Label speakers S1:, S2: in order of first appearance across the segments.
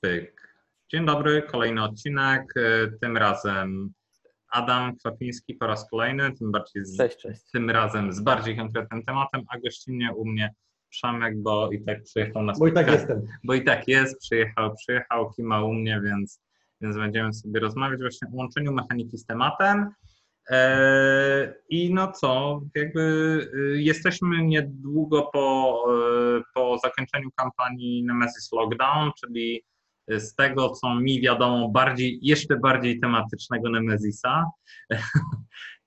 S1: Pyk. Dzień dobry, kolejny odcinek. E, tym razem Adam Kwapiński po raz kolejny, tym bardziej z,
S2: cześć, cześć.
S1: tym razem z bardziej konkretnym tematem, a gościnnie u mnie Przemek, bo i tak przyjechał na
S3: Bo i tak
S1: spotkanie.
S3: jestem.
S1: Bo i tak jest, przyjechał, przyjechał, kima u mnie, więc, więc będziemy sobie rozmawiać właśnie o łączeniu mechaniki z tematem. E, I no co, jakby y, jesteśmy niedługo po, y, po zakończeniu kampanii Nemesis Lockdown, czyli z tego, co mi wiadomo, bardziej, jeszcze bardziej tematycznego Nemesisa.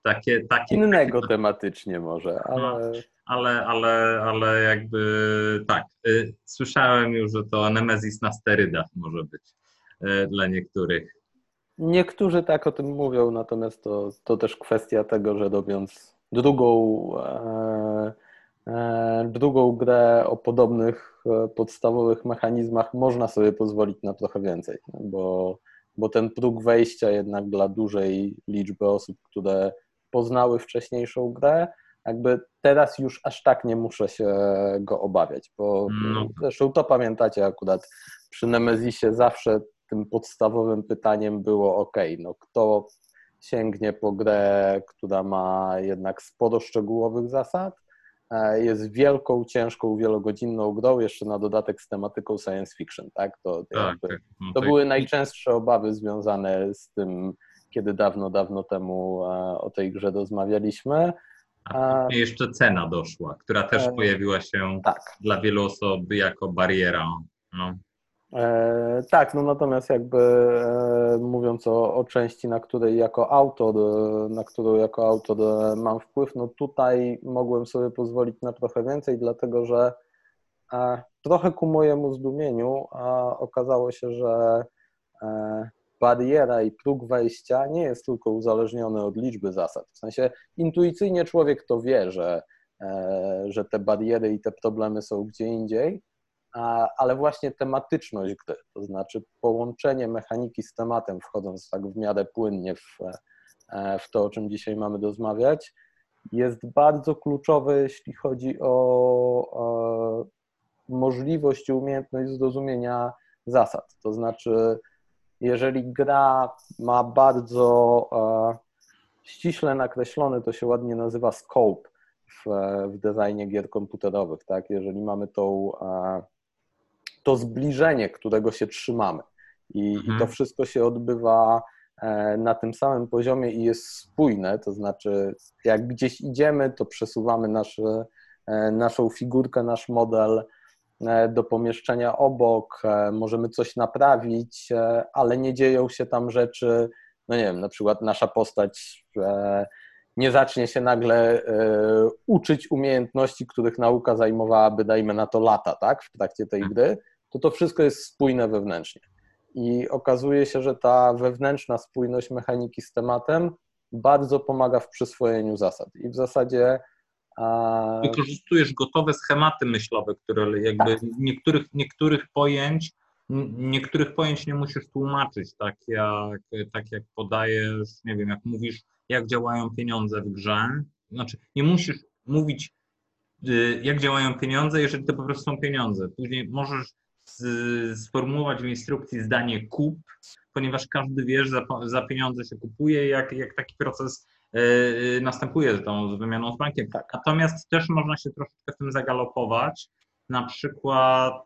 S1: takie, takie,
S2: Innego tematycznie może, ale
S1: ale, ale, ale jakby tak. y, Słyszałem już, że to Nemesis na sterydach może być y, dla niektórych.
S2: niektórzy tak o tym mówią, natomiast to, to też kwestia tego, że robiąc drugą, e, drugą grę o podobnych e, podstawowych mechanizmach, można sobie pozwolić na trochę więcej, bo, bo ten próg wejścia jednak dla dużej liczby osób, które poznały wcześniejszą grę, jakby teraz już aż tak nie muszę się go obawiać, bo
S1: No.
S2: zresztą to pamiętacie akurat przy Nemezisie zawsze tym podstawowym pytaniem było ok, no kto sięgnie po grę, która ma jednak sporo szczegółowych zasad, e, jest wielką, ciężką, wielogodzinną grą, jeszcze na dodatek z tematyką science fiction, tak? To,
S1: Tak,
S2: jakby,
S1: tak. No
S2: to
S1: tak.
S2: były najczęstsze obawy związane z tym, kiedy dawno, dawno temu e, o tej grze rozmawialiśmy.
S1: A później jeszcze cena doszła, która też
S2: E,
S1: pojawiła się
S2: Tak.
S1: dla wielu osób jako bariera. No.
S2: E, tak, no natomiast jakby e, mówiąc o, o części, na której jako autor, e, na którą jako autor e, mam wpływ, no tutaj mogłem sobie pozwolić na trochę więcej, dlatego że e, trochę ku mojemu zdumieniu okazało się, że e, bariera i próg wejścia nie jest tylko uzależniony od liczby zasad. W sensie intuicyjnie człowiek to wie, że, że te bariery i te problemy są gdzie indziej, ale właśnie tematyczność gry, to znaczy połączenie mechaniki z tematem, wchodząc tak w miarę płynnie w, e, w to, o czym dzisiaj mamy rozmawiać, jest bardzo kluczowe, jeśli chodzi o e, możliwość i umiejętność zrozumienia zasad. To znaczy, jeżeli gra ma bardzo e, ściśle nakreślony, to się ładnie nazywa scope w, w designie gier komputerowych, tak? Jeżeli mamy tą, e, to zbliżenie, którego się trzymamy i,
S1: Mhm.
S2: i to wszystko się odbywa e, na tym samym poziomie i jest spójne, to znaczy jak gdzieś idziemy, to przesuwamy nasze, e, naszą figurkę, nasz model e, do pomieszczenia obok, możemy coś naprawić, ale nie dzieją się tam rzeczy, no nie wiem, na przykład nasza postać nie zacznie się nagle e, uczyć umiejętności, których nauka zajmowałaby, dajmy na to lata, tak, w trakcie tej gry, to to wszystko jest spójne wewnętrznie. I okazuje się, że ta wewnętrzna spójność mechaniki z tematem bardzo pomaga w przyswojeniu zasad. I w zasadzie a,
S1: Wykorzystujesz gotowe schematy myślowe, które jakby
S2: Tak.
S1: niektórych, niektórych pojęć niektórych pojęć nie musisz tłumaczyć, tak jak, tak jak podajesz, nie wiem, jak mówisz, jak działają pieniądze w grze. Znaczy, nie musisz mówić, y, jak działają pieniądze, jeżeli to po prostu są pieniądze. Później możesz z- sformułować w instrukcji zdanie kup, ponieważ każdy wie, że za, za pieniądze się kupuje, jak, jak taki proces y, następuje z tą z wymianą z bankiem. Natomiast też można się troszeczkę w tym zagalopować. Na przykład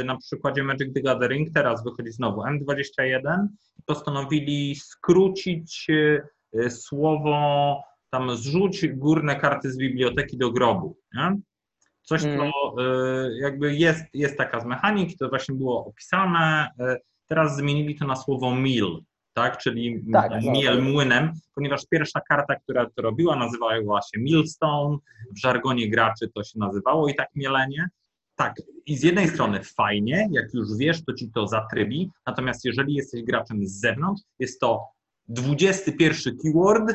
S1: y, na przykładzie Magic the Gathering teraz wychodzi znowu M21 i postanowili skrócić y, y, słowo tam zrzuć górne karty z biblioteki do grobu. Nie? Coś, co
S2: Mhm.
S1: y, jakby jest, jest taka z mechaniki, to właśnie było opisane. y, Teraz zmienili to na słowo mill, tak? czyli
S2: Tak,
S1: miel
S2: tak.
S1: młynem, ponieważ pierwsza karta, która to robiła, nazywała się millstone, w żargonie graczy to się nazywało i tak mielenie. Tak, i z jednej strony fajnie, jak już wiesz, to ci to zatrybi, natomiast jeżeli jesteś graczem z zewnątrz, jest to 21 keyword,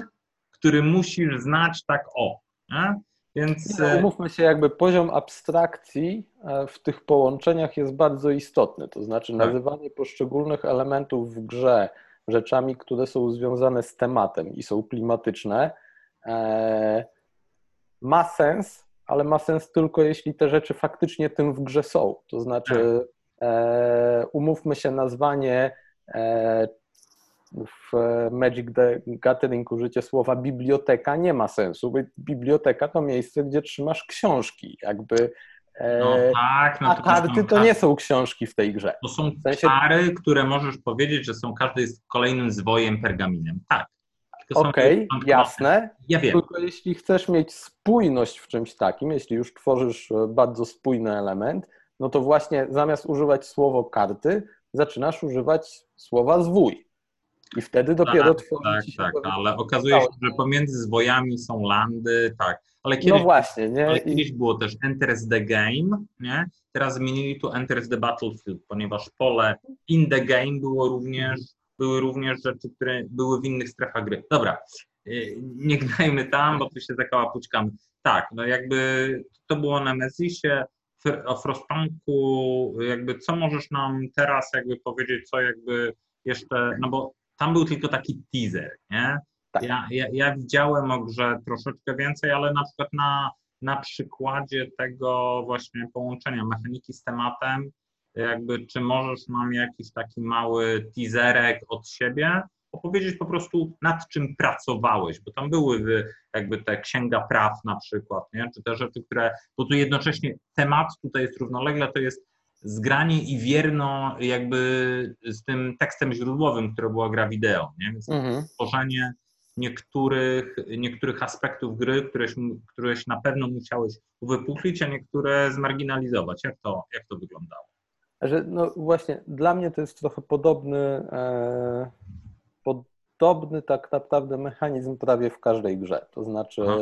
S1: który musisz znać tak o. Nie? Więc
S2: No,
S1: e,
S2: umówmy się, jakby poziom abstrakcji e, w tych połączeniach jest bardzo istotny. To znaczy,
S1: Tak.
S2: nazywanie poszczególnych elementów w grze rzeczami, które są związane z tematem i są klimatyczne, e, ma sens, ale ma sens tylko jeśli te rzeczy faktycznie tym w grze są. To znaczy, e, umówmy się, nazwanie w Magic the Gathering użycie słowa biblioteka nie ma sensu, bo biblioteka to miejsce, gdzie trzymasz książki, jakby
S1: no tak, no
S2: a karty to nie są książki w tej grze.
S1: To są w sensie... czary, które możesz powiedzieć, że są każdy jest kolejnym zwojem pergaminem. Tak.
S2: Okej, okay, jasne. Ja wiem. Tylko jeśli chcesz mieć spójność w czymś takim, jeśli już tworzysz e, bardzo spójny element, no to właśnie zamiast używać słowo karty, zaczynasz używać słowa zwój. I wtedy dopiero
S1: tak, tworzy Tak, tak, ale okazuje się, że pomiędzy zwojami są landy, tak. Ale
S2: kiedyś, no właśnie, nie?
S1: Ale kiedyś było też Enters the Game, nie? Teraz zmienili tu Enters the Battlefield, ponieważ pole in the game było również były również rzeczy, które były w innych strefach gry. Dobra, y, nie gnajmy tam, bo tu się zakałapućkamy. Tak, no jakby to było na Messisie, o Frostpunku, jakby co możesz nam teraz jakby powiedzieć, co jakby jeszcze, no bo tam był tylko taki teaser, nie? Tak. Ja, ja, ja widziałem o grze troszeczkę więcej, ale na przykład na, na przykładzie tego właśnie połączenia mechaniki z tematem, jakby czy możesz nam jakiś taki mały teaserek od siebie opowiedzieć po prostu nad czym pracowałeś, bo tam były jakby te księga praw na przykład, nie? czy te rzeczy, które, bo tu jednocześnie temat tutaj jest równolegle, to jest zgranie i wierno jakby z tym tekstem źródłowym, które była gra wideo, nie? Więc mhm. tworzenie niektórych, niektórych aspektów gry, któreś, któreś na pewno musiałeś uwypuklić, a niektóre zmarginalizować. Jak to, jak to wyglądało?
S2: Że no właśnie, dla mnie to jest trochę podobny, e, podobny tak naprawdę mechanizm prawie w każdej grze. To znaczy, Aha.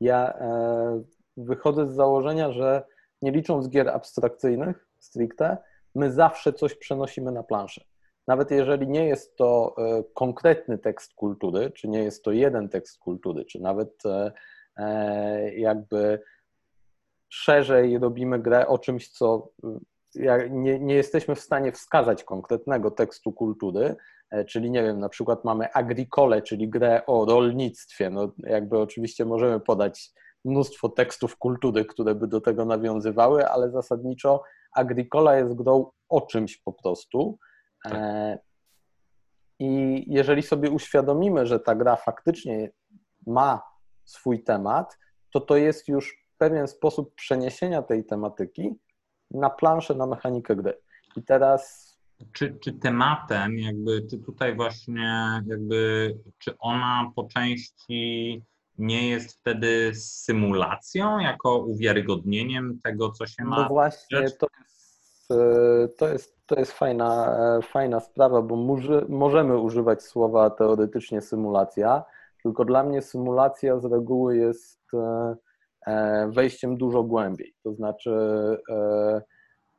S2: ja e, wychodzę z założenia, że nie licząc gier abstrakcyjnych stricte, my zawsze coś przenosimy na planszę. Nawet jeżeli nie jest to e, konkretny tekst kultury, czy nie jest to jeden tekst kultury, czy nawet e, e, jakby szerzej robimy grę o czymś, co nie, nie jesteśmy w stanie wskazać konkretnego tekstu kultury, czyli nie wiem, na przykład mamy agricole, czyli grę o rolnictwie, no jakby oczywiście możemy podać mnóstwo tekstów kultury, które by do tego nawiązywały, ale zasadniczo Agricola jest grą o czymś po prostu. Tak. E, I jeżeli sobie uświadomimy, że ta gra faktycznie ma swój temat, to to jest już pewien sposób przeniesienia tej tematyki na planszę, na mechanikę gry. I teraz.
S1: Czy, czy tematem, jakby, czy tutaj właśnie, jakby, czy ona po części nie jest wtedy symulacją, jako uwiarygodnieniem tego, co się ma?
S2: No właśnie, to jest, to jest, to jest fajna, fajna sprawa, bo może, możemy używać słowa teoretycznie symulacja, tylko dla mnie symulacja z reguły jest E, wejściem dużo głębiej. To znaczy, e,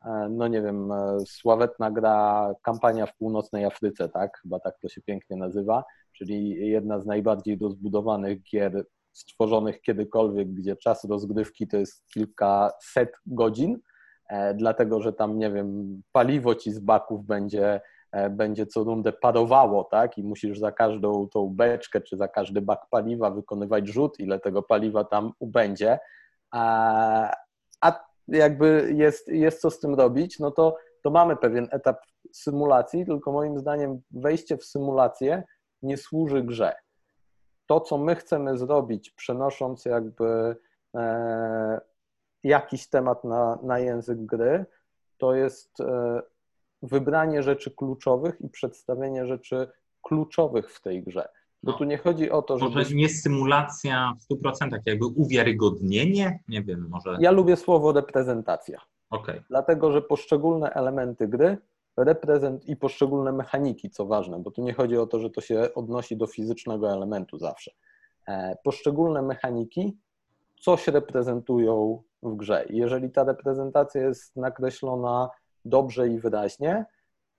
S2: e, no nie wiem, sławetna gra kampania w północnej Afryce, tak? Chyba tak to się pięknie nazywa, czyli jedna z najbardziej rozbudowanych gier stworzonych kiedykolwiek, gdzie czas rozgrywki to jest kilkaset godzin, dlatego że tam, nie wiem, paliwo ci z baków będzie E, będzie co rundę parowało, tak? I musisz za każdą tą beczkę czy za każdy bak paliwa wykonywać rzut, ile tego paliwa tam ubędzie. A, a jakby jest, jest co z tym robić, no to, to mamy pewien etap symulacji, tylko moim zdaniem wejście w symulację nie służy grze. To, co my chcemy zrobić, przenosząc jakby e, jakiś temat na, na język gry, to jest e, wybranie rzeczy kluczowych i przedstawienie rzeczy kluczowych w tej grze. Bo no. tu nie chodzi o to,
S1: że. Może nie symulacja w 100%, jakby uwiarygodnienie? Nie wiem, może.
S2: Ja lubię słowo reprezentacja.
S1: Okay.
S2: Dlatego, że poszczególne elementy gry reprezent i poszczególne mechaniki, co ważne, bo tu nie chodzi o to, że to się odnosi do fizycznego elementu zawsze. E, poszczególne mechaniki coś reprezentują w grze. Jeżeli ta reprezentacja jest nakreślona dobrze i wyraźnie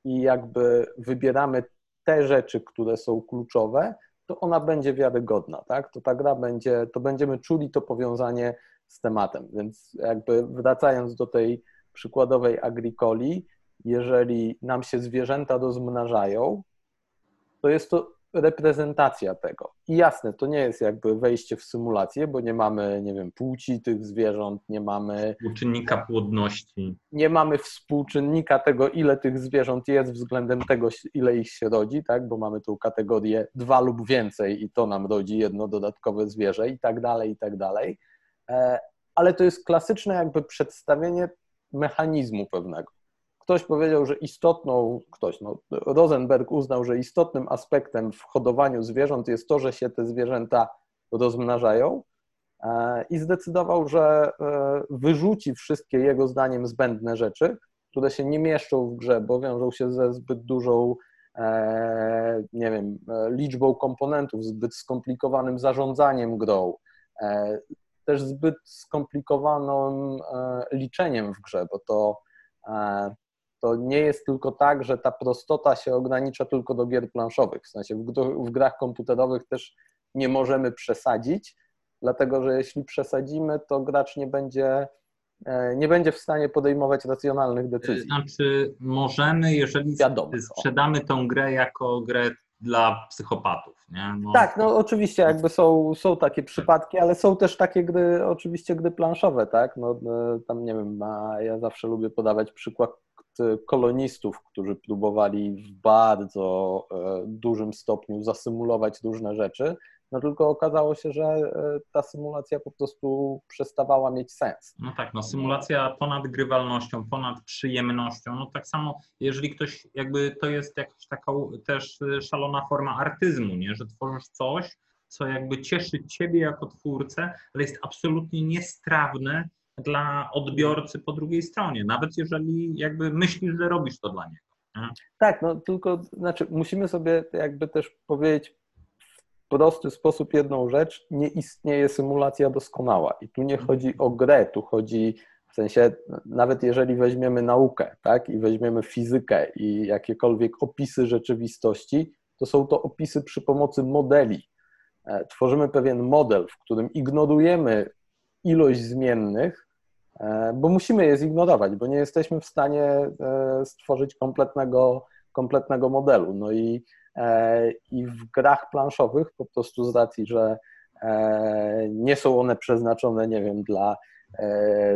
S2: i jakby wybieramy te rzeczy, które są kluczowe, to ona będzie wiarygodna, tak? To ta gra będzie, to będziemy czuli to powiązanie z tematem. Więc jakby wracając do tej przykładowej agricoli, jeżeli nam się zwierzęta rozmnażają, to jest to reprezentacja tego. I jasne, to nie jest jakby wejście w symulację, bo nie mamy, nie wiem, płci tych zwierząt, nie mamy.
S1: Współczynnika płodności.
S2: Nie mamy współczynnika tego, ile tych zwierząt jest względem tego, ile ich się rodzi, tak? Bo mamy tu kategorię dwa lub więcej i to nam rodzi jedno dodatkowe zwierzę i tak dalej, i tak dalej. E, ale to jest klasyczne jakby przedstawienie mechanizmu pewnego. Ktoś powiedział, że istotną, ktoś, no, Rosenberg uznał, że istotnym aspektem w hodowaniu zwierząt jest to, że się te zwierzęta rozmnażają e, i zdecydował, że e, wyrzuci wszystkie jego zdaniem zbędne rzeczy, które się nie mieszczą w grze, bo wiążą się ze zbyt dużą e, nie wiem, liczbą komponentów, zbyt skomplikowanym zarządzaniem grą, też zbyt skomplikowanym liczeniem w grze, bo to to nie jest tylko tak, że ta prostota się ogranicza tylko do gier planszowych. W sensie w, grach komputerowych też nie możemy przesadzić, dlatego że jeśli przesadzimy, to gracz nie będzie, e, nie będzie w stanie podejmować racjonalnych decyzji.
S1: Znaczy, możemy, jeżeli Wiadomo, sprzedamy tą grę jako grę dla psychopatów. Nie?
S2: No. Tak, no oczywiście jakby są, są takie przypadki, ale są też takie gry, oczywiście gry planszowe, tak? No, e, tam nie wiem, ja zawsze lubię podawać przykład kolonistów, którzy próbowali w bardzo e, dużym stopniu zasymulować różne rzeczy, no tylko okazało się, że e, ta symulacja po prostu przestawała mieć sens.
S1: No tak, no symulacja ponad grywalnością, ponad przyjemnością, no tak samo jeżeli ktoś jakby to jest jakaś taka też szalona forma artyzmu, nie, że tworzysz coś, co jakby cieszy ciebie jako twórcę, ale jest absolutnie niestrawne dla odbiorcy po drugiej stronie, nawet jeżeli jakby myślisz, że robisz to dla niego. Nie?
S2: Tak, no tylko znaczy musimy sobie jakby też powiedzieć w prosty sposób jedną rzecz, nie istnieje symulacja doskonała i tu nie chodzi o grę, tu chodzi w sensie, nawet jeżeli weźmiemy naukę, tak, i weźmiemy fizykę i jakiekolwiek opisy rzeczywistości, to są to opisy przy pomocy modeli. E, tworzymy pewien model, w którym ignorujemy ilość zmiennych, e, bo musimy je zignorować, bo nie jesteśmy w stanie e, stworzyć kompletnego, kompletnego modelu. No i, e, i w grach planszowych po prostu z racji, że nie są one przeznaczone, nie wiem, dla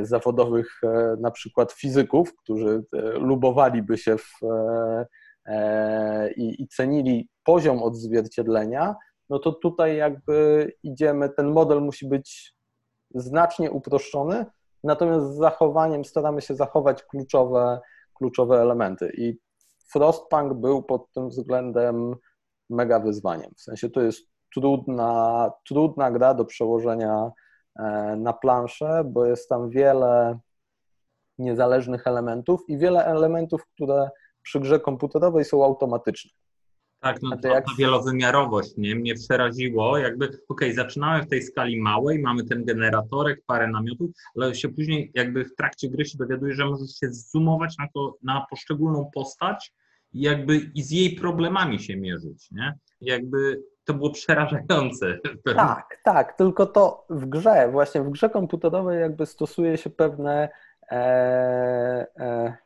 S2: zawodowych na przykład fizyków, którzy lubowaliby się w, i, i cenili poziom odzwierciedlenia, no to tutaj jakby idziemy, ten model musi być znacznie uproszczony, natomiast z zachowaniem staramy się zachować kluczowe, kluczowe elementy. I Frostpunk był pod tym względem mega wyzwaniem. W sensie to jest trudna, trudna gra do przełożenia e, na planszę, bo jest tam wiele niezależnych elementów i wiele elementów, które przy grze komputerowej są automatyczne.
S1: Tak, no to, jak... ta wielowymiarowość nie? mnie przeraziło. Jakby, okej, okay, zaczynałem w tej skali małej, mamy ten generatorek, parę namiotów, ale się później jakby w trakcie gry się dowiaduje, że możesz się zoomować na, to, na poszczególną postać i jakby i z jej problemami się mierzyć, nie? Jakby to było przerażające.
S2: Tak, tak, tylko to w grze, właśnie w grze komputerowej jakby stosuje się pewne e, e,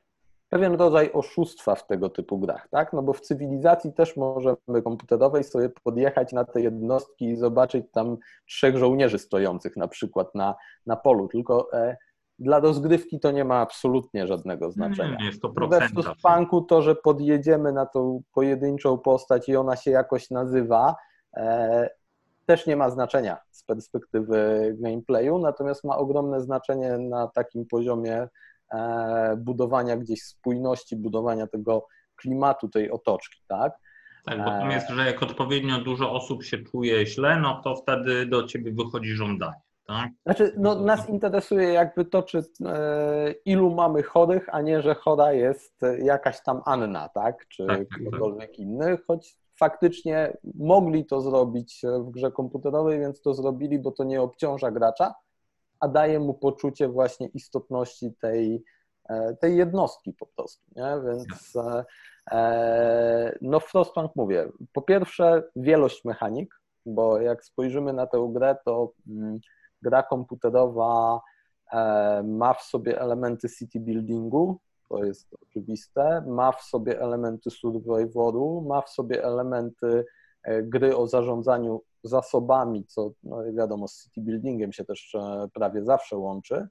S2: pewien rodzaj oszustwa w tego typu grach, tak? No bo w cywilizacji też możemy komputerowej sobie podjechać na te jednostki i zobaczyć tam trzech żołnierzy stojących na przykład na, na polu, tylko e, dla rozgrywki to nie ma absolutnie żadnego znaczenia.
S1: Nie, jest to procent.
S2: W punku to, że podjedziemy na tą pojedynczą postać i ona się jakoś nazywa, e, też nie ma znaczenia z perspektywy gameplayu, natomiast ma ogromne znaczenie na takim poziomie budowania gdzieś spójności, budowania tego klimatu tej otoczki, tak?
S1: Tak, bo tam jest, że jak odpowiednio dużo osób się czuje źle, no to wtedy do ciebie wychodzi żądanie. Tak?
S2: Znaczy, no, nas interesuje jakby to, czy e, ilu mamy chorych, a nie, że chora jest jakaś tam Anna, tak? Czy tak, tak, tak. ktokolwiek tak. inny, choć faktycznie mogli to zrobić w grze komputerowej, więc to zrobili, bo to nie obciąża gracza, a daje mu poczucie właśnie istotności tej, e, tej jednostki po prostu, nie? Więc e, e, no w Frostpunk mówię, po pierwsze wielość mechanik, bo jak spojrzymy na tę grę, to mm, gra komputerowa ma w sobie elementy city buildingu, to jest oczywiste, ma w sobie elementy survivoru, ma w sobie elementy gry o zarządzaniu zasobami, co no wiadomo z city buildingiem się też prawie zawsze łączy,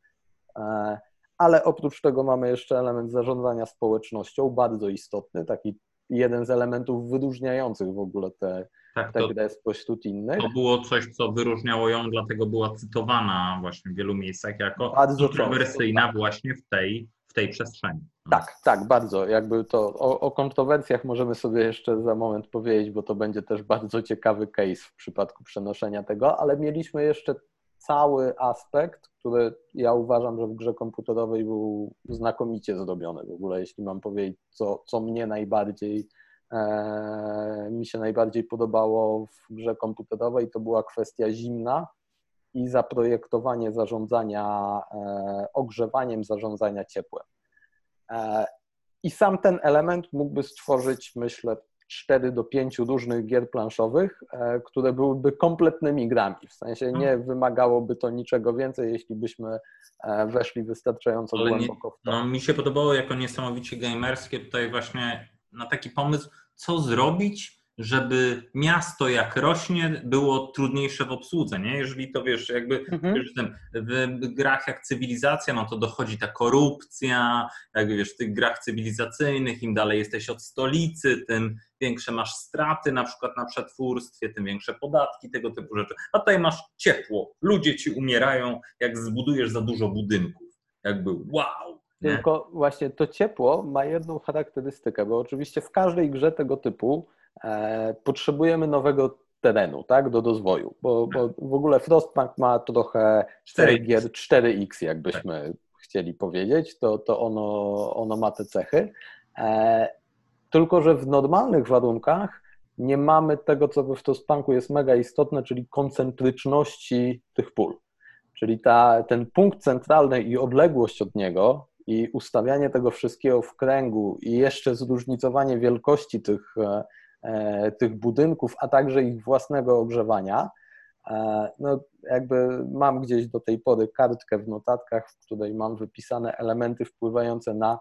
S2: ale oprócz tego mamy jeszcze element zarządzania społecznością, bardzo istotny, taki jeden z elementów wyróżniających w ogóle te, tak, tę grę spośród innych.
S1: To było coś, co wyróżniało ją, dlatego była cytowana właśnie w wielu miejscach jako bardzo kontrowersyjna tak. właśnie w tej, w tej przestrzeni.
S2: Tak, tak, bardzo. Jakby to o, o, kontrowersjach możemy sobie jeszcze za moment powiedzieć, bo to będzie też bardzo ciekawy case w przypadku przenoszenia tego, ale mieliśmy jeszcze cały aspekt, który ja uważam, że w grze komputerowej był znakomicie zrobiony. W ogóle, jeśli mam powiedzieć, co, co mnie najbardziej e, mi się najbardziej podobało w grze komputerowej, to była kwestia zimna i zaprojektowanie zarządzania e, ogrzewaniem, zarządzania ciepłem. E, I sam ten element mógłby stworzyć, myślę, 4 do 5 różnych gier planszowych, e, które byłyby kompletnymi grami. W sensie nie mhm. wymagałoby to niczego więcej, jeśli byśmy weszli wystarczająco Ale głęboko w to.
S1: No, mi się podobało jako niesamowicie gamerskie tutaj właśnie na taki pomysł, co zrobić, żeby miasto jak rośnie było trudniejsze w obsłudze, nie? Jeżeli to wiesz, jakby mhm. wiesz, w grach jak cywilizacja, no to dochodzi ta korupcja, jakby wiesz, w tych grach cywilizacyjnych, im dalej jesteś od stolicy, tym większe masz straty na przykład na przetwórstwie, tym większe podatki, tego typu rzeczy. A tutaj masz ciepło, ludzie ci umierają, jak zbudujesz za dużo budynków. Jakby wow,
S2: nie? Tylko właśnie to ciepło ma jedną charakterystykę, bo oczywiście w każdej grze tego typu potrzebujemy nowego terenu, tak, do rozwoju, bo, bo w ogóle Frostpunk ma trochę 4 gier 4X, jakbyśmy tak. chcieli powiedzieć, to, to ono, ono ma te cechy, e, tylko że w normalnych warunkach nie mamy tego, co w Frostpunku jest mega istotne, czyli koncentryczności tych pól. Czyli ta, ten punkt centralny i odległość od niego i ustawianie tego wszystkiego w kręgu i jeszcze zróżnicowanie wielkości tych e, E, tych budynków, a także ich własnego ogrzewania. E, no, jakby mam gdzieś do tej pory kartkę w notatkach, w której mam wypisane elementy wpływające na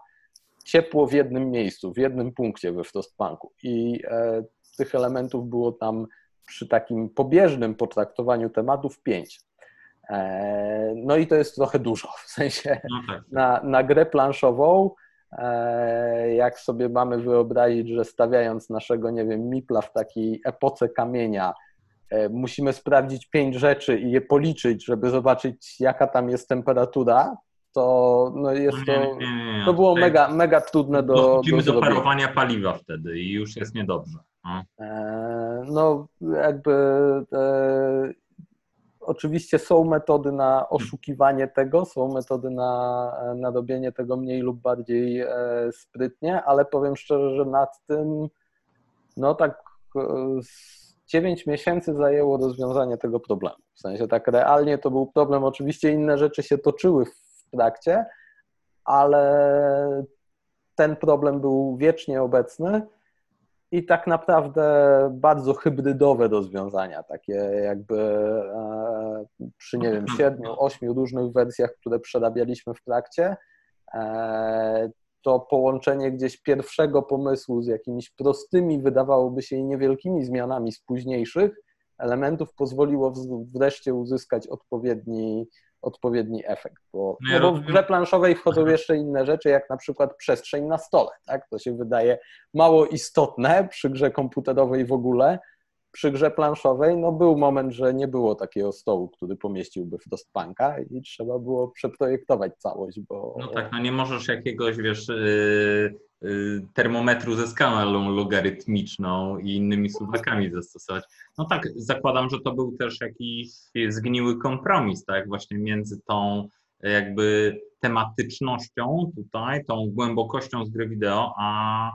S2: ciepło w jednym miejscu, w jednym punkcie we Frostpunku. I e, tych elementów było tam przy takim pobieżnym potraktowaniu tematów pięć. No i to jest trochę dużo, w sensie no tak. na, na grę planszową E, jak sobie mamy wyobrazić, że stawiając naszego, nie wiem, mipla w takiej epoce kamienia, e, musimy sprawdzić pięć rzeczy i je policzyć, żeby zobaczyć, jaka tam jest temperatura, to no jest nie, to. Nie, nie, to było mega, mega trudne do.
S1: Dochodzimy do, do parowania paliwa wtedy i już jest niedobrze.
S2: No, no jakby Oczywiście są metody na oszukiwanie tego, są metody na, na robienie tego mniej lub bardziej e, sprytnie, ale powiem szczerze, że nad tym no tak 9 e, miesięcy zajęło rozwiązanie tego problemu. W sensie tak realnie to był problem. Oczywiście inne rzeczy się toczyły w trakcie, ale ten problem był wiecznie obecny i tak naprawdę bardzo hybrydowe rozwiązania, takie jakby e, przy, nie wiem, siedmiu, ośmiu różnych wersjach, które przerabialiśmy w trakcie, e, to połączenie gdzieś pierwszego pomysłu z jakimiś prostymi, wydawałoby się niewielkimi zmianami z późniejszych elementów pozwoliło wreszcie uzyskać odpowiedni odpowiedni efekt, bo, no, ja no bo w grze planszowej wchodzą jeszcze inne rzeczy, jak na przykład przestrzeń na stole, tak? To się wydaje mało istotne przy grze komputerowej w ogóle, przy grze planszowej no był moment, że nie było takiego stołu, który pomieściłby w Frostpunka i trzeba było przeprojektować całość, bo...
S1: No tak, no nie możesz jakiegoś, wiesz, yy, termometru ze skalą logarytmiczną i innymi suwakami zastosować. No tak, zakładam, że to był też jakiś zgniły kompromis, tak, właśnie między tą jakby tematycznością tutaj, tą głębokością z gry wideo, a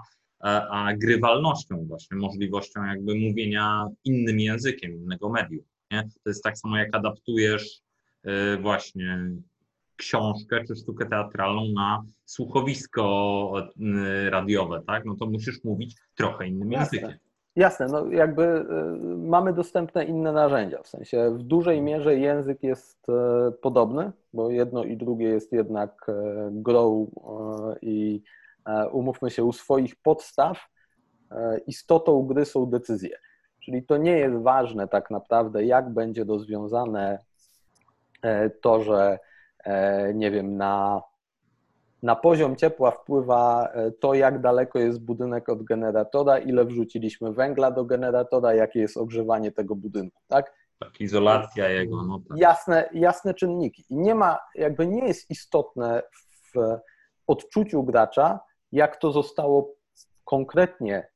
S1: a grywalnością właśnie, możliwością jakby mówienia innym językiem, innego medium. Nie? To jest tak samo jak adaptujesz y, właśnie książkę czy sztukę teatralną na słuchowisko y, radiowe, tak? No to musisz mówić trochę innym Jasne. językiem.
S2: Jasne, no jakby y, mamy dostępne inne narzędzia, w sensie w dużej mierze język jest podobny, bo jedno i drugie jest jednak grą i E, umówmy się, u swoich podstaw e, istotą gry są decyzje. Czyli to nie jest ważne tak naprawdę, jak będzie rozwiązane e, to, że nie wiem, na, na poziom ciepła wpływa e, to, jak daleko jest budynek od generatora, ile wrzuciliśmy węgla do generatora, jakie jest ogrzewanie tego budynku, tak?
S1: Tak, izolacja jego. No tak.
S2: Jasne, jasne czynniki. I nie ma, jakby nie jest istotne w odczuciu gracza, jak to zostało konkretnie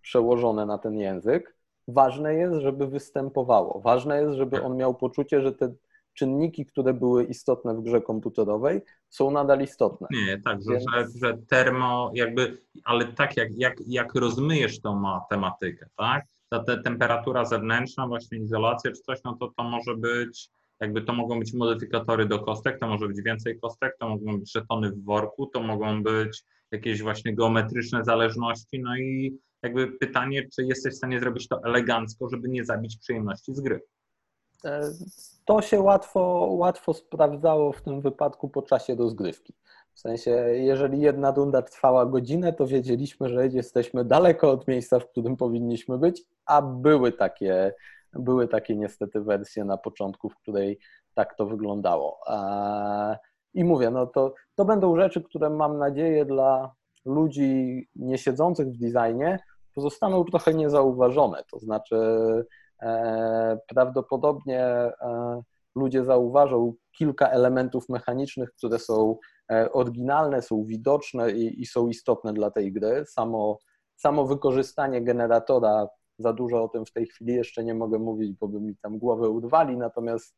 S2: przełożone na ten język. Ważne jest, żeby występowało. Ważne jest, żeby on miał poczucie, że te czynniki, które były istotne w grze komputerowej, są nadal istotne.
S1: Nie, tak, że, Więc... że, że termo, jakby, ale tak jak, jak, jak rozmyjesz tą matematykę, tak? Ta, ta temperatura zewnętrzna, właśnie izolacja czy coś, no to to może być, jakby to mogą być modyfikatory do kostek, to może być więcej kostek, to mogą być żetony w worku, to mogą być jakieś właśnie geometryczne zależności, no i jakby pytanie, czy jesteś w stanie zrobić to elegancko, żeby nie zabić przyjemności z gry.
S2: To się łatwo, łatwo sprawdzało w tym wypadku po czasie rozgrywki. W sensie, jeżeli jedna runda trwała godzinę, to wiedzieliśmy, że jesteśmy daleko od miejsca, w którym powinniśmy być, a były takie, były takie niestety wersje na początku, w której tak to wyglądało. I mówię, no to, to będą rzeczy, które mam nadzieję dla ludzi nie siedzących w designie pozostaną trochę niezauważone. To znaczy, prawdopodobnie e, ludzie zauważą kilka elementów mechanicznych, które są e, oryginalne, są widoczne i, i są istotne dla tej gry. Samo, samo wykorzystanie generatora, za dużo o tym w tej chwili jeszcze nie mogę mówić, bo by mi tam głowę urwali, natomiast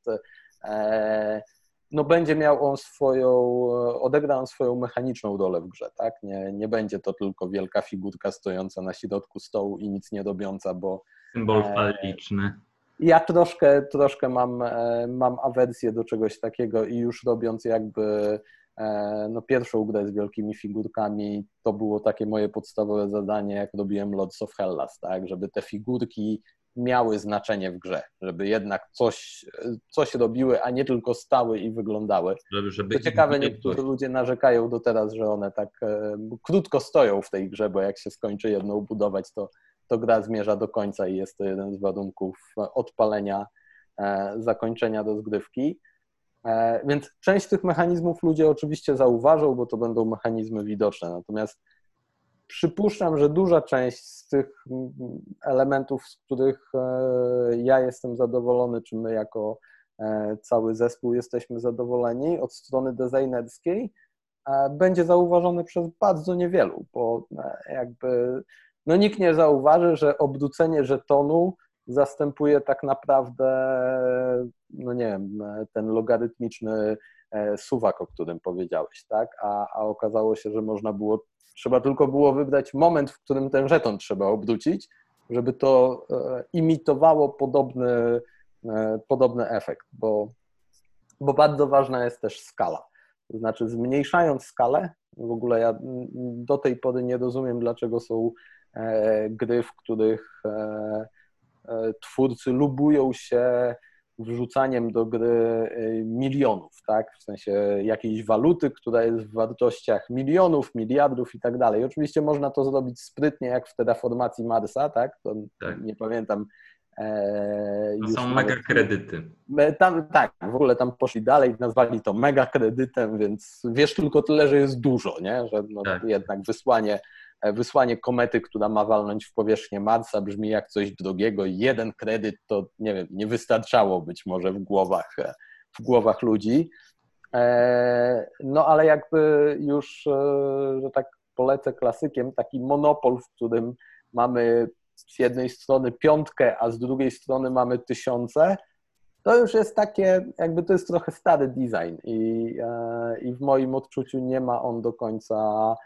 S2: e, no będzie miał on swoją, odegra on swoją mechaniczną rolę w grze, tak? Nie, nie będzie to tylko wielka figurka stojąca na środku stołu i nic nie robiąca, bo...
S1: Symbol e, faliczny.
S2: Ja troszkę, troszkę mam, e, mam awersję do czegoś takiego i już robiąc jakby e, no pierwszą grę z wielkimi figurkami, to było takie moje podstawowe zadanie, jak robiłem Lords of Hellas, tak, żeby te figurki miały znaczenie w grze, żeby jednak coś, coś robiły, a nie tylko stały i wyglądały. Żeby, żeby to ciekawe, niektórzy ludzie narzekają do teraz, że one tak e, krótko stoją w tej grze, bo jak się skończy jedną budować, to, to gra zmierza do końca i jest to jeden z warunków odpalenia, e, zakończenia rozgrywki. E, więc część tych mechanizmów ludzie oczywiście zauważą, bo to będą mechanizmy widoczne. Natomiast przypuszczam, że duża część z tych elementów, z których e, ja jestem zadowolony, czy my jako cały zespół jesteśmy zadowoleni od strony designerskiej, będzie zauważony przez bardzo niewielu, bo jakby no nikt nie zauważy, że obrócenie żetonu zastępuje tak naprawdę, no nie wiem, ten logarytmiczny suwak, o którym powiedziałeś, tak? A, a okazało się, że można było Trzeba tylko było wybrać moment, w którym ten żeton trzeba obrócić, żeby to e, imitowało podobny, e, podobny efekt, bo, bo bardzo ważna jest też skala. To znaczy, zmniejszając skalę, w ogóle ja do tej pory nie rozumiem, dlaczego są e, gry, w których twórcy lubują się wrzucaniem do gry milionów, tak? W sensie jakiejś waluty, która jest w wartościach milionów, miliardów i tak dalej. Oczywiście można to zrobić sprytnie, jak w terraformacji Marsa, tak? To tak. nie pamiętam.
S1: E, to są mega kredyty.
S2: Tam, tak, w ogóle tam poszli dalej, nazwali to mega kredytem, więc wiesz tylko tyle, że jest dużo, nie? Że no, tak. jednak wysłanie E, wysłanie komety, która ma walnąć w powierzchnię Marsa, brzmi jak coś drogiego. Jeden kredyt to nie wiem, nie wystarczało być może w głowach, e, w głowach ludzi. E, no ale jakby już, że tak polecę klasykiem, taki monopol, w którym mamy z jednej strony piątkę, a z drugiej strony mamy tysiące, to już jest takie, jakby to jest trochę stary design i, i w moim odczuciu nie ma on do końca E,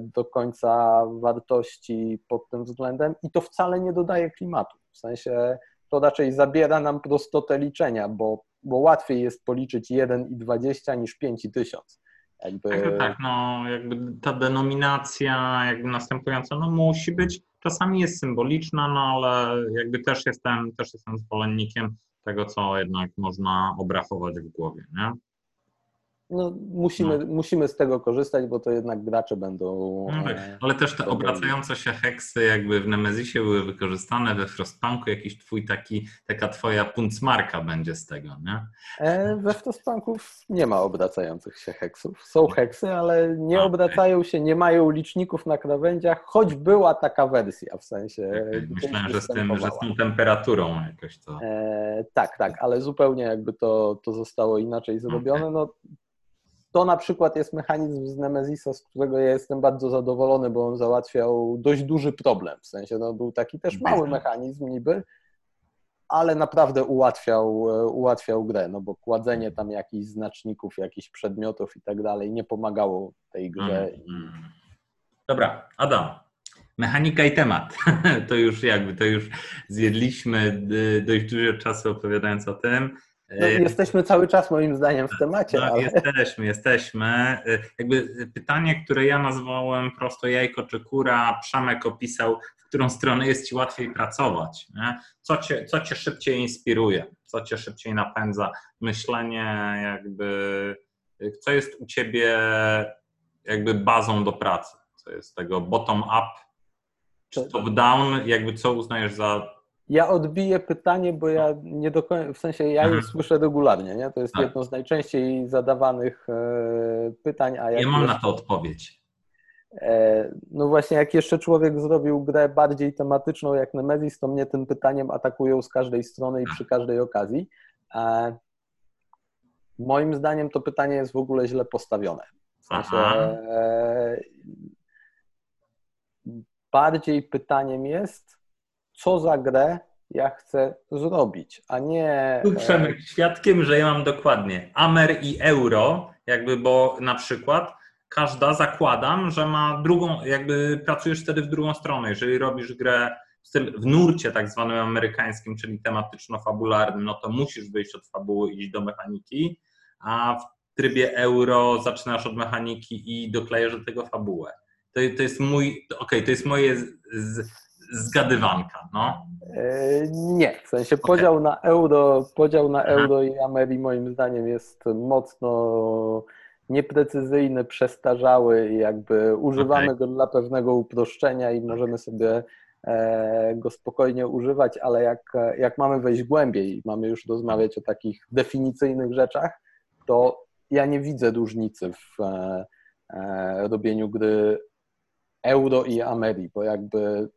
S2: do końca wartości pod tym względem i to wcale nie dodaje klimatu. W sensie to raczej zabiera nam prostotę liczenia, bo, bo łatwiej jest policzyć 1,20 niż 5000.
S1: Jakby... Tak, tak, no jakby ta denominacja jakby następująca, no musi być, czasami jest symboliczna, no ale jakby też jestem, też jestem zwolennikiem tego, co jednak można obrachować w głowie, nie?
S2: No, musimy, no. musimy z tego korzystać, bo to jednak gracze będą.
S1: No tak, ale też te obracające się heksy jakby w Nemezisie były wykorzystane we Frostpunku, jakiś twój taki, taka twoja puncmarka będzie z tego, nie?
S2: E, we Frostpunku nie ma obracających się heksów. Są heksy, ale nie okay. obracają się, nie mają liczników na krawędziach, choć była taka wersja w sensie.
S1: Okay. Myślałem, że z, tym, że z tą temperaturą jakoś to.
S2: E, tak, tak, ale zupełnie jakby to, to zostało inaczej zrobione. Okay. No, to na przykład jest mechanizm z Nemezisa, z którego ja jestem bardzo zadowolony, bo on załatwiał dość duży problem. W sensie no, był taki też mały mechanizm niby, ale naprawdę ułatwiał, ułatwiał grę, no bo kładzenie tam jakichś znaczników, jakichś przedmiotów i tak dalej nie pomagało tej grze. Mm.
S1: Dobra, Adam, mechanika i temat. To już jakby, to już zjedliśmy dość dużo czasu opowiadając o tym.
S2: No, jesteśmy cały czas moim zdaniem w temacie.
S1: No, ale... Jesteśmy, jesteśmy. Jakby pytanie, które ja nazwałem prosto jajko czy kura, Przemek opisał, w którą stronę jest ci łatwiej pracować. Nie? Co, cię, co cię szybciej inspiruje, co cię szybciej napędza myślenie, jakby co jest u ciebie jakby bazą do pracy, co jest tego bottom up czy top down, jakby co uznajesz za
S2: ja odbiję pytanie, bo ja nie do końca, w sensie ja je mhm. słyszę regularnie, nie? To jest tak. jedno z najczęściej zadawanych e, pytań. A
S1: jak ja mam jeszcze, na to odpowiedź.
S2: E, no właśnie, jak jeszcze człowiek zrobił grę bardziej tematyczną jak Nemesis, to mnie tym pytaniem atakują z każdej strony i przy tak. każdej okazji. E, moim zdaniem to pytanie jest w ogóle źle postawione. W sensie, bardziej pytaniem jest, co za grę ja chcę zrobić, a nie.
S1: Tu Przemek świadkiem, że ja mam dokładnie Amer i Euro, jakby, bo na przykład każda zakładam, że ma drugą, jakby pracujesz wtedy w drugą stronę. Jeżeli robisz grę w, styl, w nurcie tak zwanym amerykańskim, czyli tematyczno-fabularnym, no to musisz wyjść od fabuły i iść do mechaniki, a w trybie euro zaczynasz od mechaniki i doklejasz do tego fabułę. To, to jest mój, okej, okay, to jest moje z, z, zgadywanka, no?
S2: E, nie, w sensie okay. podział na euro, podział na euro i Ameri moim zdaniem jest mocno nieprecyzyjny, przestarzały i jakby używamy okay. go dla pewnego uproszczenia i możemy sobie e, go spokojnie używać, ale jak, jak mamy wejść głębiej i mamy już rozmawiać o takich definicyjnych rzeczach, to ja nie widzę różnicy w e, robieniu gry euro i Ameri, bo jakby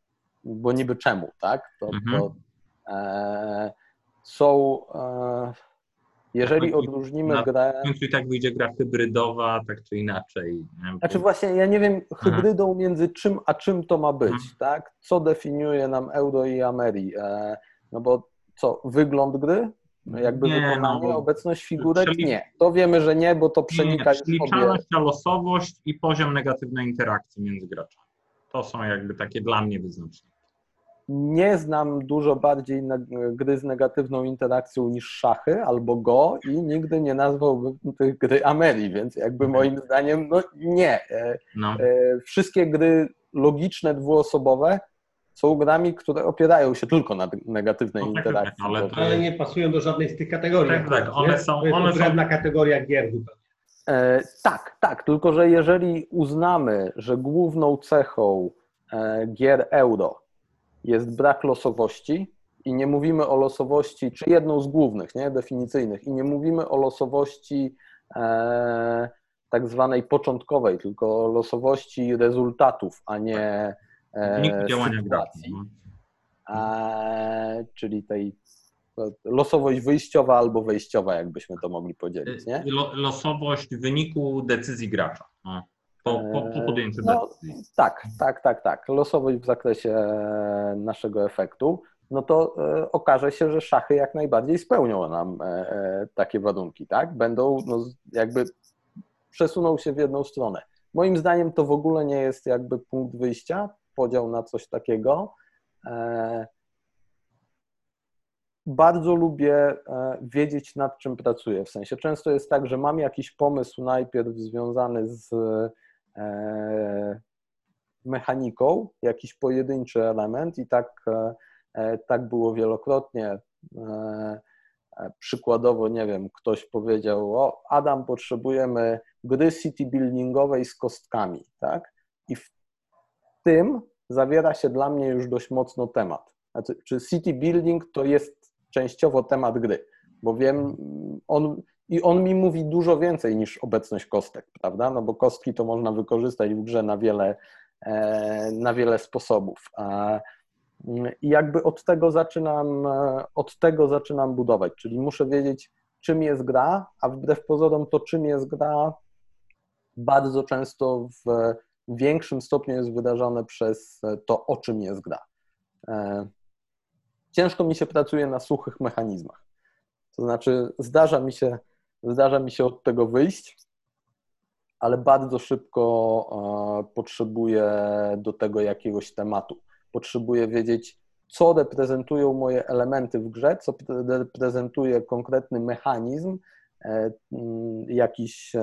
S2: bo niby czemu, tak? To, mhm. to e, są, e, jeżeli odróżnimy
S1: na,
S2: grę...
S1: W i tak wyjdzie gra hybrydowa, tak czy inaczej.
S2: Nie? Znaczy właśnie, ja nie wiem hybrydą między czym a czym to ma być, mhm. tak? Co definiuje nam Euro i Ameri? E, no bo co, wygląd gry? No jakby nie, wykonanie, no, obecność figurek? Nie. To wiemy, że nie, bo to przenika
S1: nie, Liczalność, losowość i poziom negatywnej interakcji między graczami. To są jakby takie dla mnie wyznaczniki.
S2: Nie znam dużo bardziej gry z negatywną interakcją niż szachy albo go i nigdy nie nazwałbym tych gry Ameri, więc jakby moim zdaniem no nie. E, no. E, wszystkie gry logiczne, dwuosobowe są grami, które opierają się tylko na negatywnej no, tak, interakcji.
S3: Ale, to... ale, nie pasują do żadnej z tych kategorii.
S1: Tak, tak, one są. To
S3: jest one są... kategoria gier zupełnie.
S2: E, tak, tak, tylko że jeżeli uznamy, że główną cechą e, gier euro jest brak losowości i nie mówimy o losowości, czy jedną z głównych, nie, definicyjnych, i nie mówimy o losowości e, tak zwanej początkowej, tylko o losowości rezultatów, a nie
S1: e, działania
S2: sytuacji. E, czyli tej losowość wyjściowa albo wejściowa, jakbyśmy to mogli podzielić. Nie?
S1: Losowość wyniku decyzji gracza. No. Po, po, po, podjęciu no.
S2: Tak, tak, tak, tak. Losowość w zakresie naszego efektu. No to e, okaże się, że szachy jak najbardziej spełnią nam e, e, takie warunki, tak? Będą no, jakby przesuną się w jedną stronę. Moim zdaniem to w ogóle nie jest jakby punkt wyjścia, podział na coś takiego. E, bardzo lubię e, wiedzieć, nad czym pracuję. W sensie często jest tak, że mam jakiś pomysł najpierw związany z e, mechaniką, jakiś pojedynczy element i tak, e, tak było wielokrotnie. E, przykładowo, nie wiem, ktoś powiedział, o Adam, potrzebujemy gry city buildingowej z kostkami, tak? I w tym zawiera się dla mnie już dość mocno temat. Znaczy, czy city building to jest częściowo temat gry, bo wiem, on, i on mi mówi dużo więcej niż obecność kostek, prawda? No bo kostki to można wykorzystać w grze na wiele, e, na wiele sposobów. I jakby od tego zaczynam, od tego zaczynam budować, czyli muszę wiedzieć, czym jest gra, a wbrew pozorom to, czym jest gra, bardzo często w większym stopniu jest wydarzone przez to, o czym jest gra. E, ciężko mi się pracuje na suchych mechanizmach. To znaczy, zdarza mi się, zdarza mi się od tego wyjść, ale bardzo szybko e, potrzebuję do tego jakiegoś tematu potrzebuję wiedzieć, co reprezentują moje elementy w grze, co reprezentuje konkretny mechanizm, e, mm, jakiś,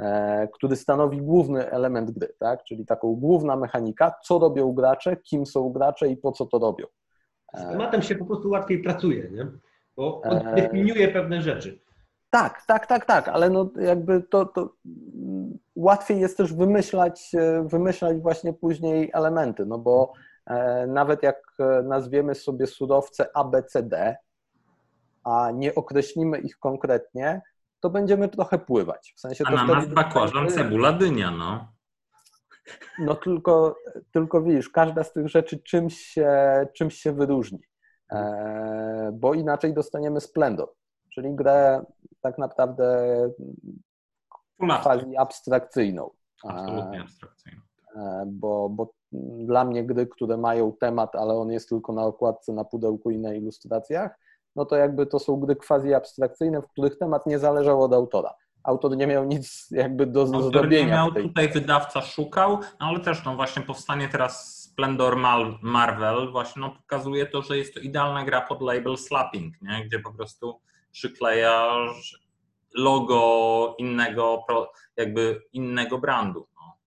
S2: e, który stanowi główny element gry, tak? czyli taką główna mechanika, co robią gracze, kim są gracze i po co to robią.
S3: Z tematem się po prostu łatwiej pracuje, nie? bo on definiuje pewne rzeczy.
S2: Tak, tak, tak, tak, ale no jakby to, to łatwiej jest też wymyślać, wymyślać właśnie później elementy, no bo E, nawet jak e, nazwiemy sobie surowce ABCD, a nie określimy ich konkretnie, to będziemy trochę pływać.
S1: W sensie a na bakłażan, cebula, dynia, no.
S2: No tylko, tylko widzisz, każda z tych rzeczy czymś się, czymś się wyróżni, e, bo inaczej dostaniemy splendor, czyli grę tak naprawdę quasi abstrakcyjną.
S1: Absolutnie abstrakcyjną.
S2: Bo, bo dla mnie gry, które mają temat, ale on jest tylko na okładce, na pudełku i na ilustracjach, no to jakby to są gry quasi abstrakcyjne, w których temat nie zależał od autora. Autor nie miał nic jakby do Autor zrobienia.
S1: nie miał, tutaj wydawca szukał, no ale też no właśnie powstanie teraz Splendor Marvel właśnie no pokazuje to, że jest to idealna gra pod label slapping, nie? gdzie po prostu przyklejasz logo innego, jakby innego brandu. No.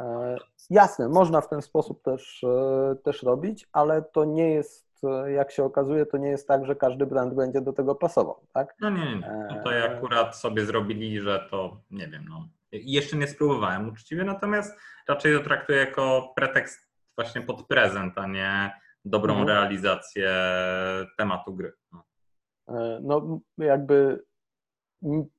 S2: E, Jasne, można w ten sposób też, e, też robić, ale to nie jest, e, jak się okazuje, to nie jest tak, że każdy brand będzie do tego pasował, tak?
S1: No nie, nie. Tutaj e, akurat sobie zrobili, że to, nie wiem, no. Jeszcze nie spróbowałem uczciwie, natomiast raczej to traktuję jako pretekst właśnie pod prezent, a nie dobrą mhm. realizację tematu gry. No.
S2: No jakby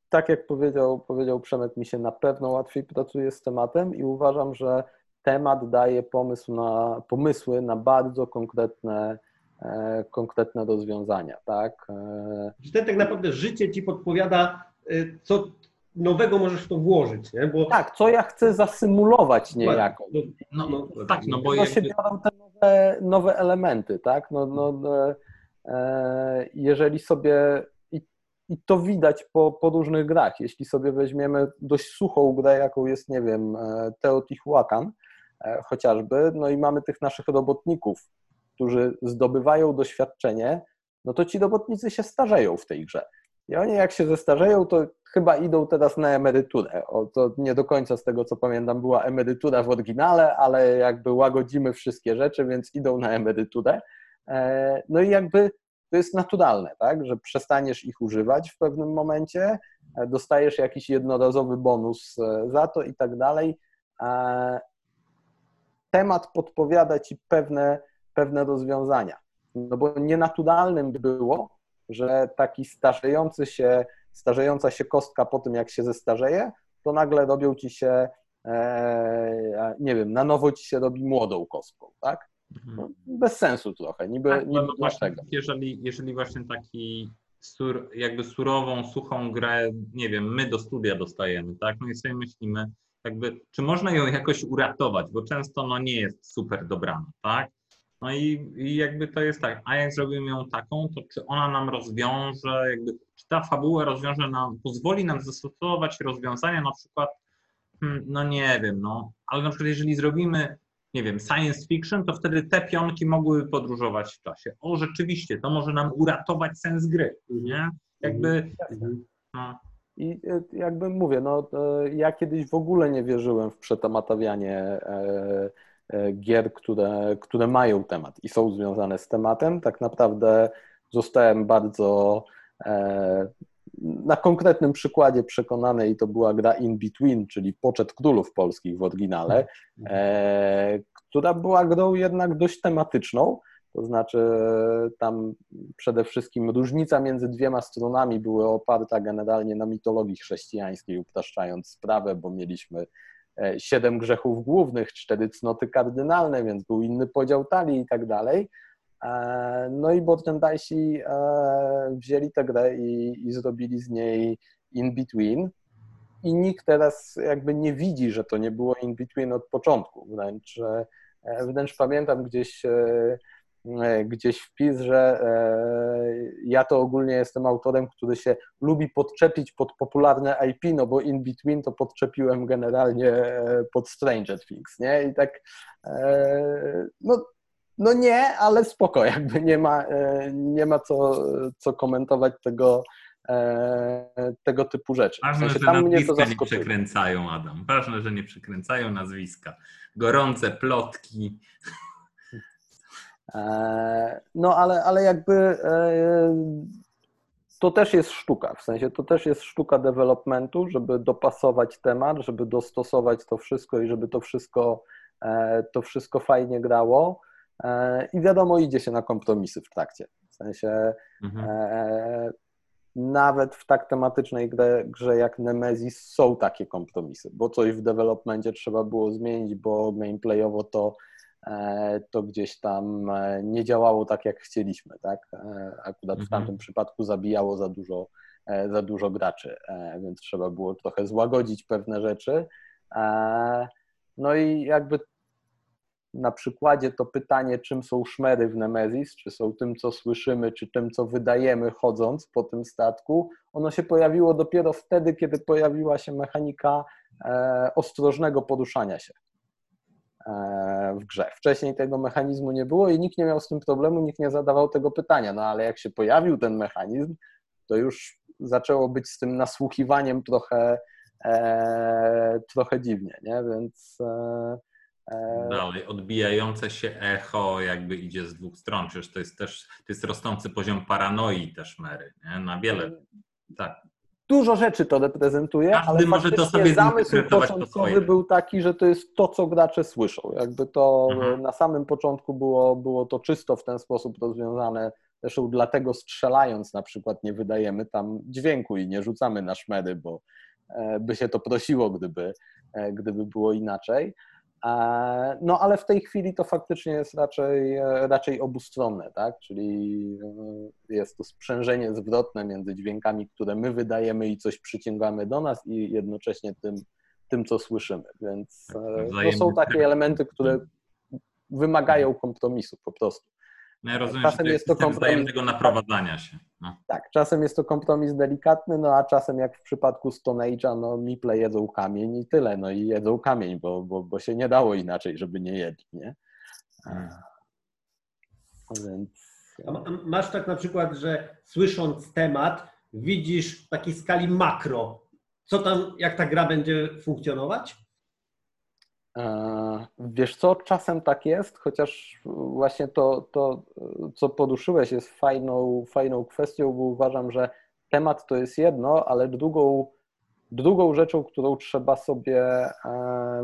S2: tak jak powiedział, powiedział Przemek, mi się na pewno łatwiej pracuje z tematem i uważam, że temat daje pomysł na, pomysły na bardzo konkretne, e, konkretne rozwiązania. Tak?
S3: E, Wtedy tak naprawdę życie ci podpowiada, e, co nowego możesz w to włożyć. Nie? Bo...
S2: Tak, co ja chcę zasymulować niejako.
S1: No, no, no tak, no bo
S2: jakby... się biorą te nowe, nowe elementy, tak? No, no, no, jeżeli sobie i, to widać po, po różnych grach. Jeśli sobie weźmiemy dość suchą grę, jaką jest, nie wiem, Teotihuacan, E, chociażby, no i mamy tych naszych robotników, którzy zdobywają doświadczenie, no to ci robotnicy się starzeją w tej grze. I oni jak się zestarzeją, to chyba idą teraz na emeryturę. O, to nie do końca z tego, co pamiętam, była emerytura w oryginale, ale jakby łagodzimy wszystkie rzeczy, więc idą na emeryturę. E, no i jakby to jest naturalne, tak, że przestaniesz ich używać w pewnym momencie, e, dostajesz jakiś jednorazowy bonus za to i tak dalej temat podpowiada ci pewne, pewne rozwiązania. No bo nienaturalnym by było, że taki starzejący się, starzejąca się kostka po tym, jak się zestarzeje, to nagle robią ci się, e, nie wiem, na nowo ci się robi młodą kostką, tak? Mhm. No, bez sensu trochę, niby, tak, niby
S1: no właśnie, jeżeli, jeżeli właśnie taki sur, jakby surową, suchą grę, nie wiem, my do studia dostajemy, tak? No i sobie myślimy, jakby, czy można ją jakoś uratować, bo często no, nie jest super dobrana, tak? No i, i jakby to jest tak, a jak zrobimy ją taką, to czy ona nam rozwiąże, jakby, czy ta fabuła rozwiąże nam, pozwoli nam zastosować rozwiązania na przykład, hmm, no nie wiem, no, ale na przykład jeżeli zrobimy, nie wiem, science fiction, to wtedy te pionki mogłyby podróżować w czasie. O, rzeczywiście, to może nam uratować sens gry, nie? Jakby,
S2: no, i e, jakby mówię, no, ja kiedyś w ogóle nie wierzyłem w przetamatawianie e, e, gier, które, które mają temat i są związane z tematem. Tak naprawdę zostałem bardzo, na konkretnym przykładzie przekonany i to była gra In Between, czyli Poczet Królów Polskich w oryginale, e, która była grą jednak dość tematyczną, to znaczy tam przede wszystkim różnica między dwiema stronami była oparta generalnie na mitologii chrześcijańskiej, upraszczając sprawę, bo mieliśmy e, siedem grzechów głównych, cztery cnoty kardynalne, więc był inny podział talii i tak dalej. E, no i Bortendajsi e, wzięli tę grę i, i zrobili z niej in between. I nikt teraz jakby nie widzi, że to nie było in between od początku. Wręcz, e, wręcz pamiętam gdzieś, gdzieś wpis, że ja to ogólnie jestem autorem, który się lubi podczepić pod popularne IP, no bo in between to podczepiłem generalnie pod Stranger Things, nie? I tak no no nie, ale spoko, jakby nie ma, e, nie ma co, co komentować tego, e, tego typu rzeczy.
S1: Ważne, w sensie, że nazwiska nie przekręcają, Adam. Ważne, że nie przekręcają nazwiska. Gorące plotki.
S2: E, no ale, ale jakby to też jest sztuka, w sensie to też jest sztuka developmentu, żeby dopasować temat, żeby dostosować to wszystko i żeby to wszystko, to wszystko fajnie grało. E, i wiadomo, idzie się na kompromisy w trakcie. W sensie mhm. e, nawet w tak tematycznej grze, grze jak Nemesis są takie kompromisy, bo coś w developmentie trzeba było zmienić, bo gameplayowo to, e, to gdzieś tam e, nie działało tak, jak chcieliśmy. Tak? E, akurat mhm. w tamtym przypadku zabijało za dużo, e, za dużo graczy, więc trzeba było trochę złagodzić pewne rzeczy. No i jakby na przykładzie to pytanie, czym są szmery w Nemesis, czy są tym, co słyszymy, czy tym, co wydajemy chodząc po tym statku, ono się pojawiło dopiero wtedy, kiedy pojawiła się mechanika e, ostrożnego poruszania się e, w grze. Wcześniej tego mechanizmu nie było i nikt nie miał z tym problemu, nikt nie zadawał tego pytania, no ale jak się pojawił ten mechanizm, to już zaczęło być z tym nasłuchiwaniem trochę, e, trochę dziwnie, nie? Więc
S1: Dalej, odbijające się echo jakby idzie z dwóch stron, przecież to jest też to jest rosnący poziom paranoi też Mary, nie? na wiele, tak.
S2: Dużo rzeczy to reprezentuje, Każdy ale może to sobie zamysł początkowy był taki, że to jest to, co gracze słyszą. Jakby to mhm. na samym początku było, było to czysto w ten sposób rozwiązane, zresztą dlatego strzelając na przykład nie wydajemy tam dźwięku i nie rzucamy na szmery, bo e, by się to prosiło, gdyby, e, gdyby było inaczej. E, no ale w tej chwili to faktycznie jest raczej, raczej obustronne, tak? Czyli e, jest to sprzężenie zwrotne między dźwiękami, które my wydajemy i coś przyciągamy do nas i jednocześnie tym, tym co słyszymy. Więc e, to są takie elementy, które wymagają kompromisu po prostu.
S1: No ja rozumiem, czasem że jest to kompromis tego naprowadzania się. No.
S2: Tak, czasem jest to kompromis delikatny, no a czasem jak w przypadku Stone Age'a, no miple jedzą kamień i tyle, no i jedzą kamień, bo, bo, bo się nie dało inaczej, żeby nie jedli, nie? Hmm.
S3: Więc... A masz tak na przykład, że słysząc temat, widzisz w takiej skali makro, co tam, jak ta gra będzie funkcjonować?
S2: E, wiesz co, czasem tak jest, chociaż właśnie to, to co poruszyłeś jest fajną, fajną kwestią, bo uważam, że temat to jest jedno, ale drugą, drugą rzeczą, którą trzeba sobie e,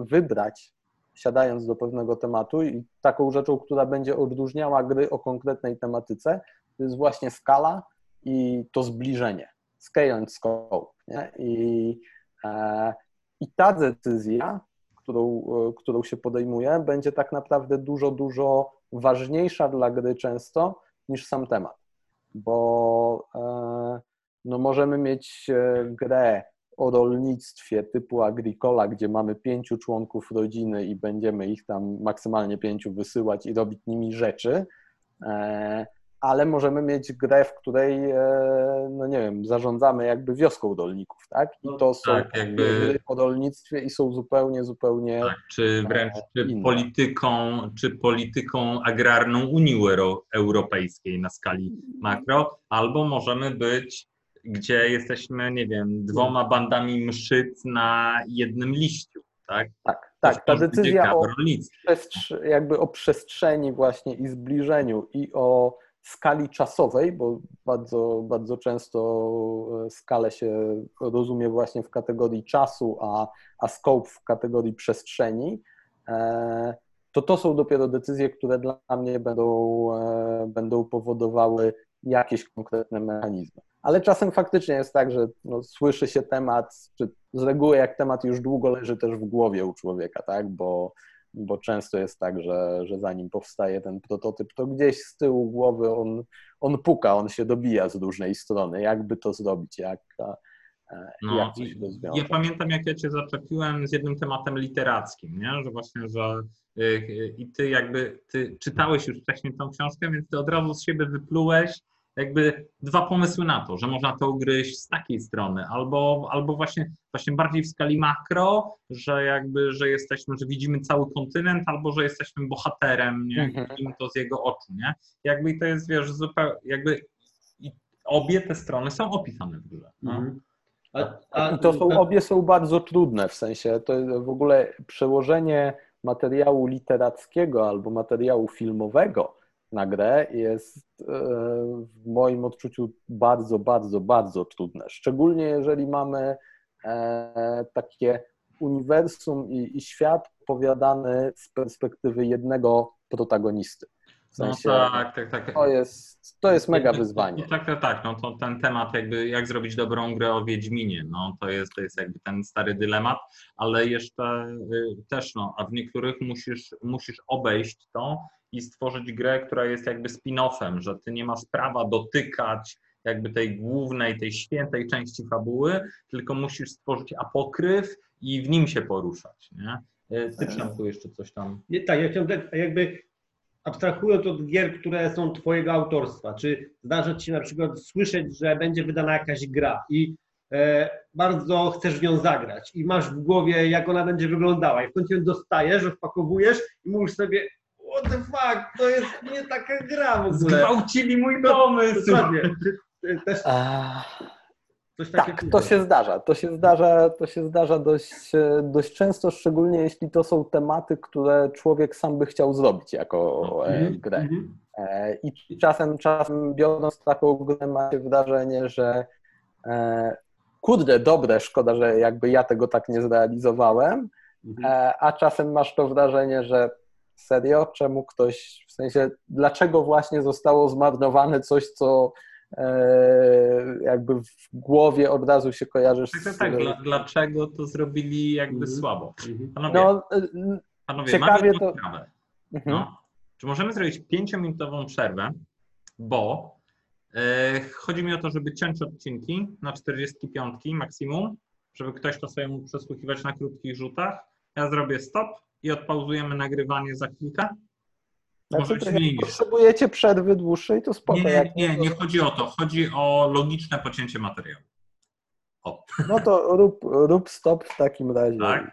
S2: wybrać, siadając do pewnego tematu i taką rzeczą, która będzie odróżniała gry o konkretnej tematyce, to jest właśnie skala i to zbliżenie, scale and scope. Nie? I, e, I ta decyzja którą, e, którą się podejmuje, będzie tak naprawdę dużo, dużo ważniejsza dla gry często niż sam temat. Bo e, no możemy mieć e, grę o rolnictwie typu Agricola, gdzie mamy pięciu członków rodziny i będziemy ich tam maksymalnie pięciu wysyłać i robić nimi rzeczy, ale możemy mieć grę, w której, e, no nie wiem, zarządzamy jakby wioską rolników, tak? I to są tak, jakby... o rolnictwie i są zupełnie, zupełnie tak,
S1: czy wręcz czy polityką, czy polityką agrarną Unii Europejskiej na skali makro, albo możemy być gdzie jesteśmy, nie wiem, dwoma bandami mszyc na jednym liściu, tak?
S2: Tak, tak. Ta decyzja o, jakby o przestrzeni właśnie i zbliżeniu i o skali czasowej, bo bardzo, bardzo często e, skalę się rozumie właśnie w kategorii czasu, a, a scope w kategorii przestrzeni, e, to to są dopiero decyzje, które dla mnie będą, e, będą powodowały jakieś konkretne mechanizmy. Ale czasem faktycznie jest tak, że no, słyszy się temat, czy z reguły jak temat już długo leży też w głowie u człowieka, tak? bo, bo często jest tak, że, że zanim powstaje ten prototyp, to gdzieś z tyłu głowy on, on puka, on się dobija z różnej strony, jakby to zrobić, jak,
S1: no, jak coś rozwiązać. Ja pamiętam, jak ja cię zaczepiłem z jednym tematem literackim, nie? że właśnie, że y, y, i ty jakby, ty czytałeś już wcześniej tą książkę, więc ty od razu z siebie wyplułeś jakby dwa pomysły na to, że można to ugryźć z takiej strony, albo, albo właśnie, właśnie bardziej w skali makro, że jakby, że jesteśmy, że widzimy cały kontynent, albo że jesteśmy bohaterem, nie? Mhm. Widzimy to z jego oczu, nie? Jakby i to jest, wiesz, zupełnie, jakby obie te strony są opisane w grze. No? Mhm.
S2: A, a, to są, obie są bardzo trudne, w sensie to w ogóle przełożenie materiału literackiego albo materiału filmowego na grę jest e, w moim odczuciu bardzo, bardzo, bardzo trudne. Szczególnie jeżeli mamy e, takie uniwersum i, i świat opowiadany z perspektywy jednego protagonisty. W
S1: no sensie, no tak, tak, tak.
S2: To jest, to jest mega wyzwanie.
S1: No, tak, tak, tak. No to ten temat jakby jak zrobić dobrą grę o Wiedźminie, no to jest, to jest jakby ten stary dylemat, ale jeszcze y, też no, a w niektórych musisz, musisz obejść to i stworzyć grę, która jest jakby spin-offem, że ty nie masz prawa dotykać jakby tej głównej, tej świętej części fabuły, tylko musisz stworzyć apokryf i w nim się poruszać, nie? Y, ty tu jeszcze coś tam.
S3: Nie, tak, ja chciałem jakby abstrahując od gier, które są Twojego autorstwa, czy zdarza Ci się na przykład słyszeć, że będzie wydana jakaś gra i e, bardzo chcesz w nią zagrać i masz w głowie, jak ona będzie wyglądała i w końcu ją dostajesz, rozpakowujesz i mówisz sobie, what the fuck, to jest nie taka gra w ogóle.
S1: Zgwałcili mój pomysł. Dokładnie.
S2: Też... tak, to się zdarza. To się zdarza, to się zdarza dość, dość często, szczególnie jeśli to są tematy, które człowiek sam by chciał zrobić jako mm-hmm. grę. Mm-hmm. I czasem, czasem biorąc taką grę, ma się wrażenie, że e, kurde, dobre, szkoda, że jakby ja tego tak nie zrealizowałem, mm-hmm. a czasem masz to wrażenie, że serio, czemu ktoś, w sensie, dlaczego właśnie zostało zmarnowane coś, co E, jakby w głowie od razu się kojarzysz
S1: tak, tak, tak. Dla, dlaczego to zrobili jakby mm słabo?
S2: Mhm. Panowie, no, e, panowie ciekawie mamy to... sprawę.
S1: Mhm. No. Czy możemy zrobić pięciominutową przerwę, bo e, chodzi mi o to, żeby ciąć odcinki na 45 maksimum, żeby ktoś to sobie mógł przesłuchiwać na krótkich rzutach. Ja zrobię stop i odpauzujemy nagrywanie za chwilkę.
S2: Znaczy, to jak potrzebujecie przerwy dłuższej, to spoko.
S1: Nie, nie, nie, nie chodzi o to. Chodzi o logiczne pocięcie materiału.
S2: O. No to rób, rób stop w takim razie.
S1: Tak.